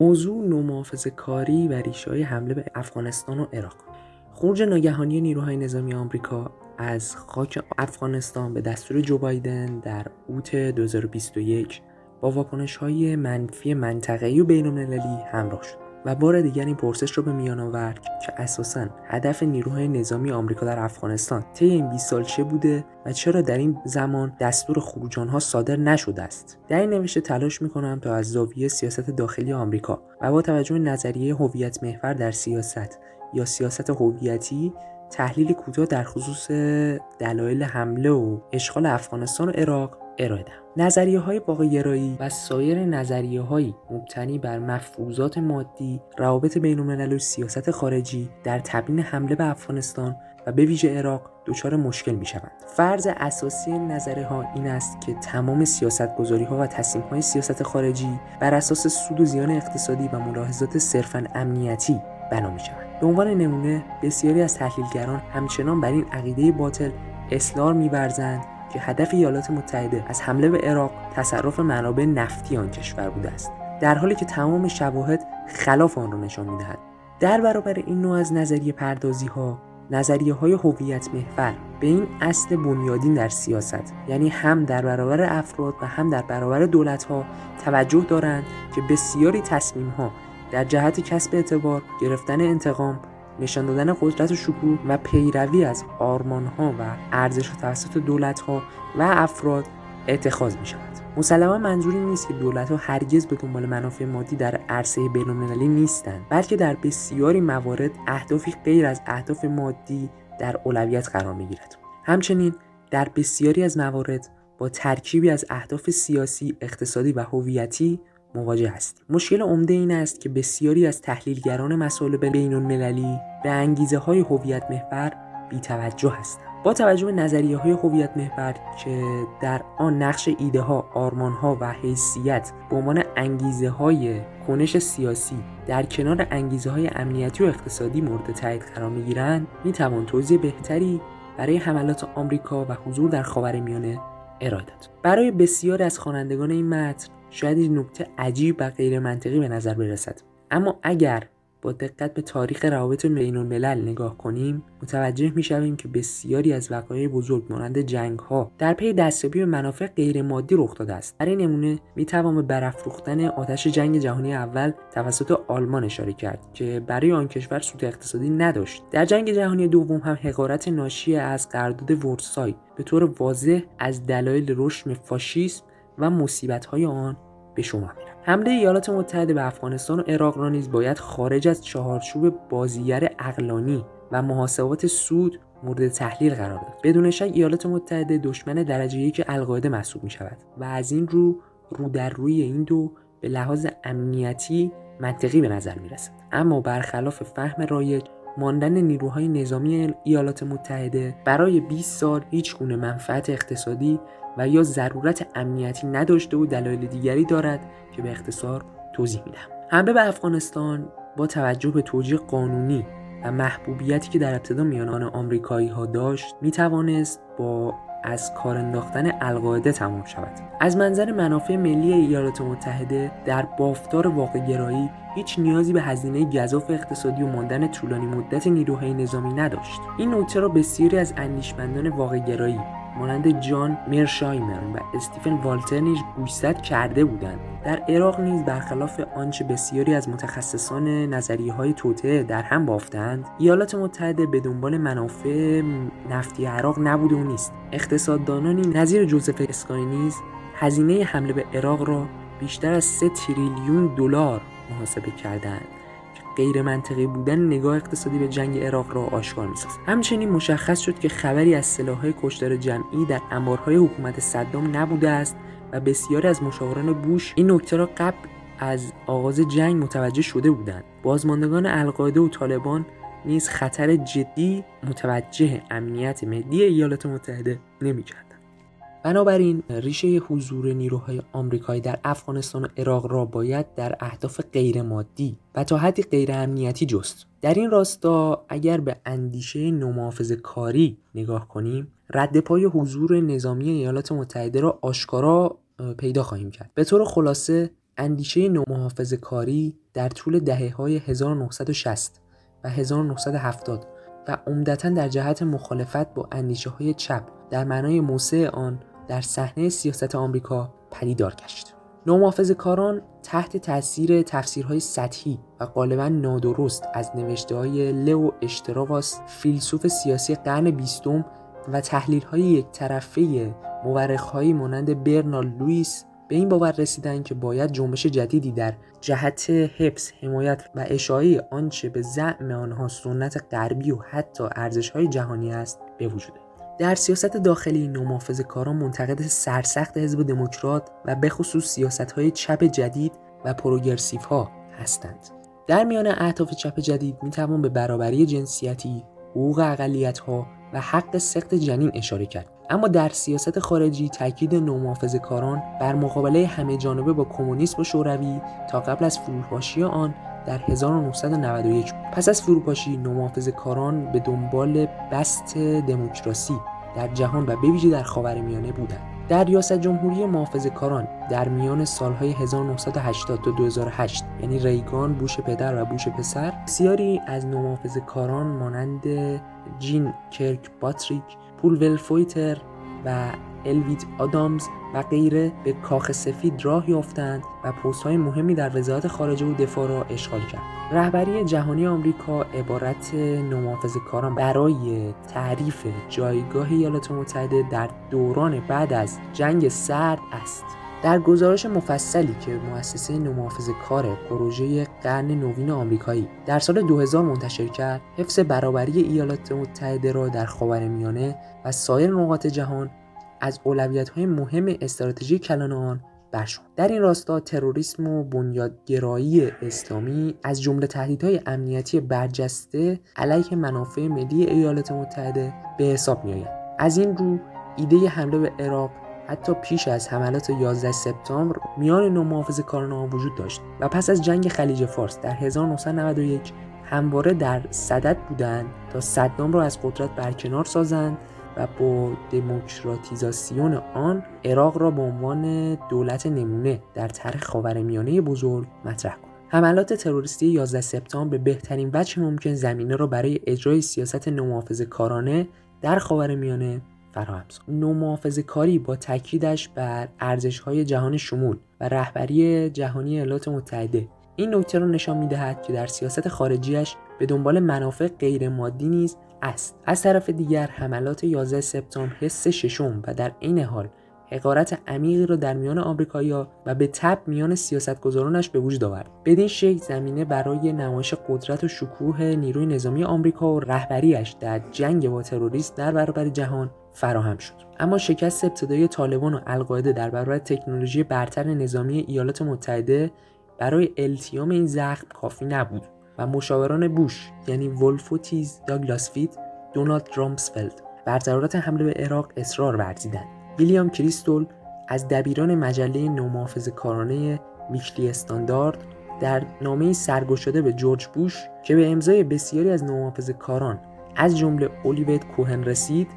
موضوع نومحافظه کاری و ریشه های حمله به افغانستان و عراق. خروج ناگهانی نیروهای نظامی آمریکا از خاک افغانستان به دستور جو بایدن در اوت 2021 با واکنش های منفی منطقه‌ای و بین‌المللی همراه شد. و بار دیگر این پرسش رو به میان آورد که اساسا هدف نیروهای نظامی آمریکا در افغانستان طی این 20 سال چه بوده و چرا در این زمان دستور خروج آنها صادر نشده است. در این نوشته تلاش می‌کنم تا از زاویه سیاست داخلی آمریکا و با توجه نظریه هویت محور در سیاست یا سیاست هویتی تحلیل کوتاه در خصوص دلایل حمله و اشغال افغانستان و عراق ارائه دهم. نظریه های باقیگرایی و سایر نظریه های مبتنی بر مفروضات مادی روابط بین و سیاست خارجی در تبیین حمله به افغانستان و به ویژه عراق دچار مشکل می شوند. فرض اساسی نظریه ها این است که تمام سیاست گذاری ها و تصمیم های سیاست خارجی بر اساس سود و زیان اقتصادی و ملاحظات صرفا امنیتی بنا می شوند. به عنوان نمونه بسیاری از تحلیلگران همچنان بر این عقیده باطل اصرار می‌ورزند که هدف ایالات متحده از حمله به عراق تصرف منابع نفتی آن کشور بوده است در حالی که تمام شواهد خلاف آن را نشان می‌دهد. در برابر این نوع از نظریه پردازی ها نظریه های هویت محور به این اصل بنیادین در سیاست یعنی هم در برابر افراد و هم در برابر دولت ها توجه دارند که بسیاری تصمیم ها در جهت کسب اعتبار گرفتن انتقام نشان دادن قدرت و شکوه و پیروی از آرمان ها و ارزش توسط دولت ها و افراد اتخاذ می شود. مسلما منظوری نیست که دولت ها هرگز به دنبال منافع مادی در عرصه بینالمللی نیستند بلکه در بسیاری موارد اهدافی غیر از اهداف مادی در اولویت قرار می گیرد. همچنین در بسیاری از موارد با ترکیبی از اهداف سیاسی، اقتصادی و هویتی مواجه هستیم. مشکل عمده این است که بسیاری از تحلیلگران مسائل بین المللی به انگیزه های هویت محور بیتوجه هستند. با توجه به نظریه های هویت محور که در آن نقش ایده ها، آرمان ها و حیثیت به عنوان انگیزه های کنش سیاسی در کنار انگیزه های امنیتی و اقتصادی مورد تایید قرار می گیرند می توان توضیح بهتری برای حملات آمریکا و حضور در خاورمیانه ارائه داد. برای بسیاری از خوانندگان این متن شاید این نکته عجیب و غیر منطقی به نظر برسد. اما اگر با دقت به تاریخ روابط بین الملل نگاه کنیم متوجه می‌شویم که بسیاری از وقایع بزرگ مانند جنگ ها در پی دستیابی به منافع غیر مادی رخ داده است. برای نمونه می‌توان به برافروختن آتش جنگ جهانی اول توسط آلمان اشاره کرد که برای آن کشور سود اقتصادی نداشت. در جنگ جهانی دوم هم حقارت ناشی از قرارداد ورسای به طور واضح از دلایل رشد فاشیسم و های آن به شما میرن حمله ایالات متحده به افغانستان و عراق را نیز باید خارج از چهارچوب بازیگر اقلانی و محاسبات سود مورد تحلیل قرار داد. بدون شک ایالات متحده دشمن درجه یک القاعده محسوب می شود و از این رو رو در روی این دو به لحاظ امنیتی منطقی به نظر می رسد اما برخلاف فهم رایج ماندن نیروهای نظامی ایالات متحده برای 20 سال هیچ گونه منفعت اقتصادی و یا ضرورت امنیتی نداشته و دلایل دیگری دارد که به اختصار توضیح میدم حمله به افغانستان با توجه به توجیه قانونی و محبوبیتی که در ابتدا میان آمریکایی ها داشت می با از کار انداختن القاعده تمام شود. از منظر منافع ملی ایالات متحده در بافتار واقع گرایی هیچ نیازی به هزینه گذاف اقتصادی و ماندن طولانی مدت نیروهای نظامی نداشت. این نکته را بسیاری از اندیشمندان واقع گرایی مانند جان مرشایمر و استیفن والتر نیز گوشزد کرده بودند. در عراق نیز برخلاف آنچه بسیاری از متخصصان نظریه های توطعه در هم بافتند ایالات متحده به دنبال منافع نفتی عراق نبوده و نیست. اقتصاددانانی نظیر جوزف اسکای نیز هزینه حمله به عراق را بیشتر از 3 تریلیون دلار محاسبه کردند. غیر منطقی بودن نگاه اقتصادی به جنگ عراق را آشکار می‌سازد همچنین مشخص شد که خبری از سلاحهای کشتار جمعی در انبارهای حکومت صدام نبوده است و بسیاری از مشاوران بوش این نکته را قبل از آغاز جنگ متوجه شده بودند. بازماندگان القاعده و طالبان نیز خطر جدی متوجه امنیت ملی ایالات متحده نمی‌کردند. بنابراین ریشه حضور نیروهای آمریکایی در افغانستان و عراق را باید در اهداف غیرمادی و تا حدی غیر امنیتی جست. در این راستا اگر به اندیشه نومحافظ کاری نگاه کنیم رد پای حضور نظامی ایالات متحده را آشکارا پیدا خواهیم کرد. به طور خلاصه اندیشه نومحافظ کاری در طول دهه های 1960 و 1970 و عمدتا در جهت مخالفت با اندیشه های چپ در معنای موسع آن در صحنه سیاست آمریکا پدیدار گشت. نومحافظ کاران تحت تاثیر تفسیرهای سطحی و غالبا نادرست از نوشته های لو اشتراواس فیلسوف سیاسی قرن بیستم و تحلیل های یک طرفه مورخ مانند برنال لوئیس به این باور رسیدن که باید جنبش جدیدی در جهت حفظ حمایت و اشاعه آنچه به زعم آنها سنت غربی و حتی ارزشهای جهانی است به وجوده در سیاست داخلی نومافز کاران منتقد سرسخت حزب دموکرات و به خصوص سیاست های چپ جدید و پروگرسیو ها هستند. در میان اهداف چپ جدید می توان به برابری جنسیتی، حقوق اقلیت ها و حق سخت جنین اشاره کرد. اما در سیاست خارجی تاکید نومافز کاران بر مقابله همه جانبه با کمونیسم و شوروی تا قبل از فروپاشی آن در 1991 پس از فروپاشی نومافز کاران به دنبال بست دموکراسی در جهان و بویژه در خاورمیانه بودند. در ریاست جمهوری محافظ کاران در میان سالهای 1980 تا 2008 یعنی ریگان بوش پدر و بوش پسر بسیاری از نومحافظ کاران مانند جین کرک باتریک پول ولفویتر و الوید آدامز و غیره به کاخ سفید راه یافتند و پست مهمی در وزارت خارجه و دفاع را اشغال کرد. رهبری جهانی آمریکا عبارت نومافز کاران برای تعریف جایگاه ایالات متحده در دوران بعد از جنگ سرد است. در گزارش مفصلی که مؤسسه نومحافظ کار پروژه قرن نوین آمریکایی در سال 2000 منتشر کرد حفظ برابری ایالات متحده را در خاورمیانه و سایر نقاط جهان از های مهم استراتژی کلان آن برشمرد در این راستا تروریسم و بنیادگرایی اسلامی از جمله تهدیدهای امنیتی برجسته علیه منافع ملی ایالات متحده به حساب میآید از این رو ایده حمله به عراق حتی پیش از حملات 11 سپتامبر میان نومحافظ کاران وجود داشت و پس از جنگ خلیج فارس در 1991 همواره در صدد بودند تا صدام را از قدرت برکنار سازند و با دموکراتیزاسیون آن عراق را به عنوان دولت نمونه در طرح خاورمیانه بزرگ مطرح کند. حملات تروریستی 11 سپتامبر به بهترین وجه ممکن زمینه را برای اجرای سیاست نومحافظ کارانه در خاورمیانه فراهم ساخت. کاری با تاکیدش بر ارزش‌های جهان شمول و رهبری جهانی ایالات متحده. این نکته را نشان می‌دهد که در سیاست خارجیش به دنبال منافع غیر مادی نیز است. از طرف دیگر حملات 11 سپتامبر حس ششم و در عین حال حقارت عمیقی را در میان آمریکایی‌ها و به تب میان سیاستگزارانش به وجود آورد. بدین شکل زمینه برای نمایش قدرت و شکوه نیروی نظامی آمریکا و رهبریش در جنگ با تروریست در برابر جهان فراهم شد. اما شکست ابتدایی طالبان و القاعده در برابر تکنولوژی برتر نظامی ایالات متحده برای التیام این زخم کافی نبود. و مشاوران بوش یعنی ولفوویتز داگلاس فیت دونالد رامسفلد بر ضرورت حمله به عراق اصرار ورزیدند. ویلیام کریستول از دبیران مجله نومحافظ کارانه Weekly Standard در نامه سرگشاده به جورج بوش که به امضای بسیاری از نومحافظ کاران از جمله الیوت کوهن رسید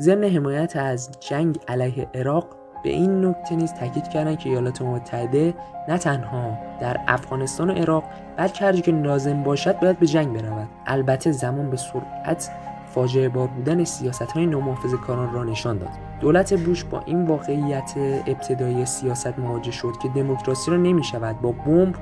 ضمن حمایت از جنگ علیه عراق به این نکته نیز تاکید کردند که ایالات متحده نه تنها در افغانستان و عراق بلکه هر که لازم باشد باید به جنگ برود. البته زمان به سرعت فاجعه بار بودن سیاست های نومحافظ کاران را نشان داد. دولت بوش با این واقعیت ابتدایی سیاست مواجه شد که دموکراسی را نمی شود با بمب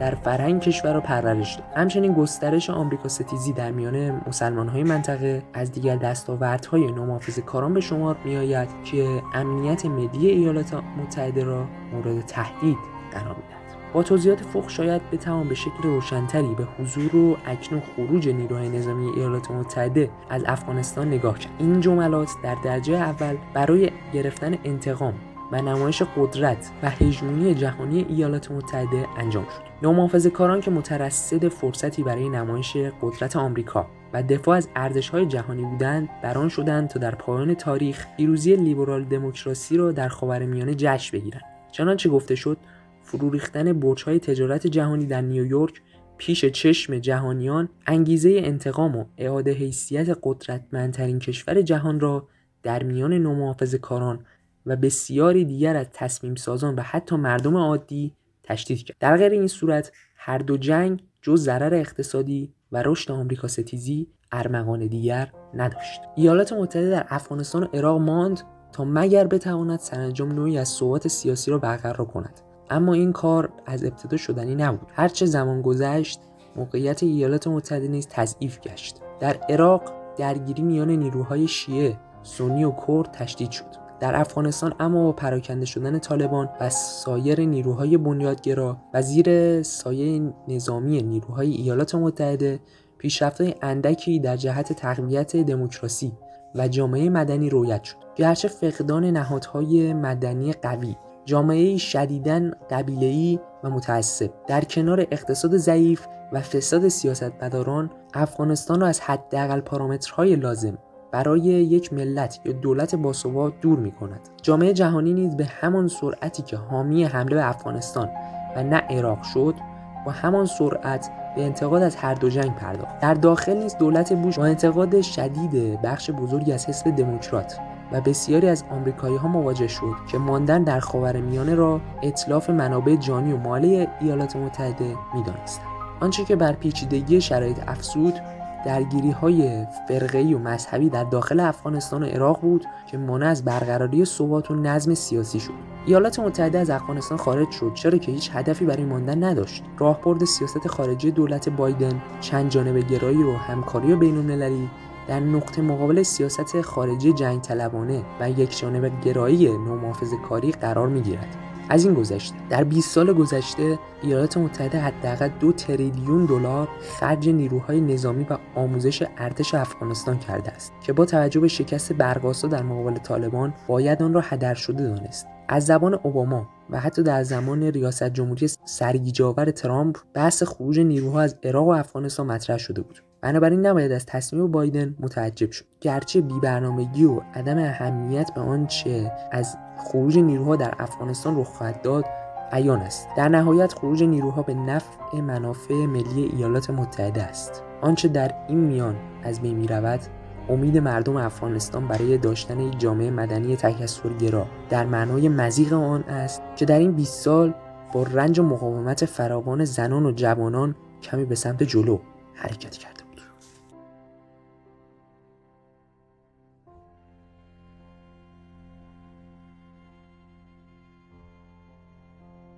در فرهنگ کشور را پرورش. داد همچنین گسترش آمریکا ستیزی در میان های منطقه از دیگر دستاوردهای نومحافظ کاران به شمار میآید که امنیت ملی ایالات متحده را مورد تهدید قرار می‌دهد. با توضیحات فوق شاید بتوان به شکل روشنتری به حضور و اکنون خروج نیروهای نظامی ایالات متحده از افغانستان نگاه کرد. این جملات در درجه اول برای گرفتن انتقام و نمایش قدرت و هژمونی جهانی ایالات متحده انجام شد. نومحافظ کاران که مترصد فرصتی برای نمایش قدرت آمریکا و دفاع از ارزش‌های جهانی بودند بران شدند تا در پایان تاریخ پیروزی لیبرال دموکراسی را در خاورمیانه جشن بگیرند چنانچه گفته شد فرو ریختن برج‌های تجارت جهانی در نیویورک پیش چشم جهانیان انگیزه انتقام و اعاده حیثیت قدرتمندترین کشور جهان را در میان نومحافظ کاران و بسیاری دیگر از تصمیم سازان و حتی مردم عادی تشدید کرد. در غیر این صورت هر دو جنگ جز ضرر اقتصادی و رشد آمریکا ستیزی ارمغان دیگر نداشت. ایالات متحده در افغانستان و عراق ماند تا مگر بتواند سرانجام نوعی از ثبات سیاسی را برقرار کند. اما این کار از ابتدا شدنی نبود. هرچه زمان گذشت موقعیت ایالات متحده نیز تضعیف گشت. در عراق درگیری میان نیروهای شیعه سنی و کرد تشدید شد. در افغانستان اما با پراکنده شدن طالبان و سایر نیروهای بنیادگرا و زیر سایه نظامی نیروهای ایالات متحده پیشرفت‌های اندکی در جهت تقویت دموکراسی و جامعه مدنی رویت شد. گرچه فقدان نهادهای مدنی قوی جامعه شدیداً قبیله‌ای و متعصب. در کنار اقتصاد ضعیف و فساد سیاستمداران افغانستان را از حداقل پارامترهای لازم برای یک ملت یا دولت باثبات دور می کند. جامعه جهانی نیز به همان سرعتی که حامی حمله به افغانستان و نه عراق شد با همان سرعت به انتقاد از هر دو جنگ پرداخت در داخل نیز دولت بوش با انتقاد شدید بخش بزرگی از حزب دموکرات و بسیاری از آمریکایی ها مواجه شد که ماندن در میانه را اطلاف منابع جانی و مالی ایالات متحده می‌دانستند آنچه که بر پیچیدگی شرایط افسود درگیری های فرقه‌ای و مذهبی در داخل افغانستان و عراق بود که مانع از برقراری ثبات و نظم سیاسی شد ایالات متحده از افغانستان خارج شد چرا که هیچ هدفی برای ماندن نداشت راهبرد سیاست خارجی دولت بایدن چند جانب گرایی و همکاری بین‌المللی در نقطه مقابل سیاست خارجی جنگ طلبانه و یک جانب گرایی نومافز کاری قرار می گیرد. از این گذشته در 20 سال گذشته ایالات متحده حداقل دو تریلیون دلار خرج نیروهای نظامی و آموزش ارتش افغانستان کرده است که با توجه به شکست برقاسا در مقابل طالبان باید آن را هدر شده دانست. از زبان اوباما و حتی در زمان ریاست جمهوری سرگیجاور ترامپ بحث خروج نیروها از عراق و افغانستان مطرح شده بود. بنابراین نباید از تصمیم بایدن متعجب شد. گرچه بیبرنامگی و عدم اهمیت به آنچه از خروج نیروها در افغانستان رخ خواهد داد عیان است. در نهایت خروج نیروها به نفع منافع ملی ایالات متحده است. آنچه در این میان از بین رود امید مردم افغانستان برای داشتن یک جامعه مدنی تکثرگرا در معنای مزیق آن است که در این 20 سال با رنج و مقاومت فراوان زنان و جوانان کمی به سمت جلو حرکت کرده.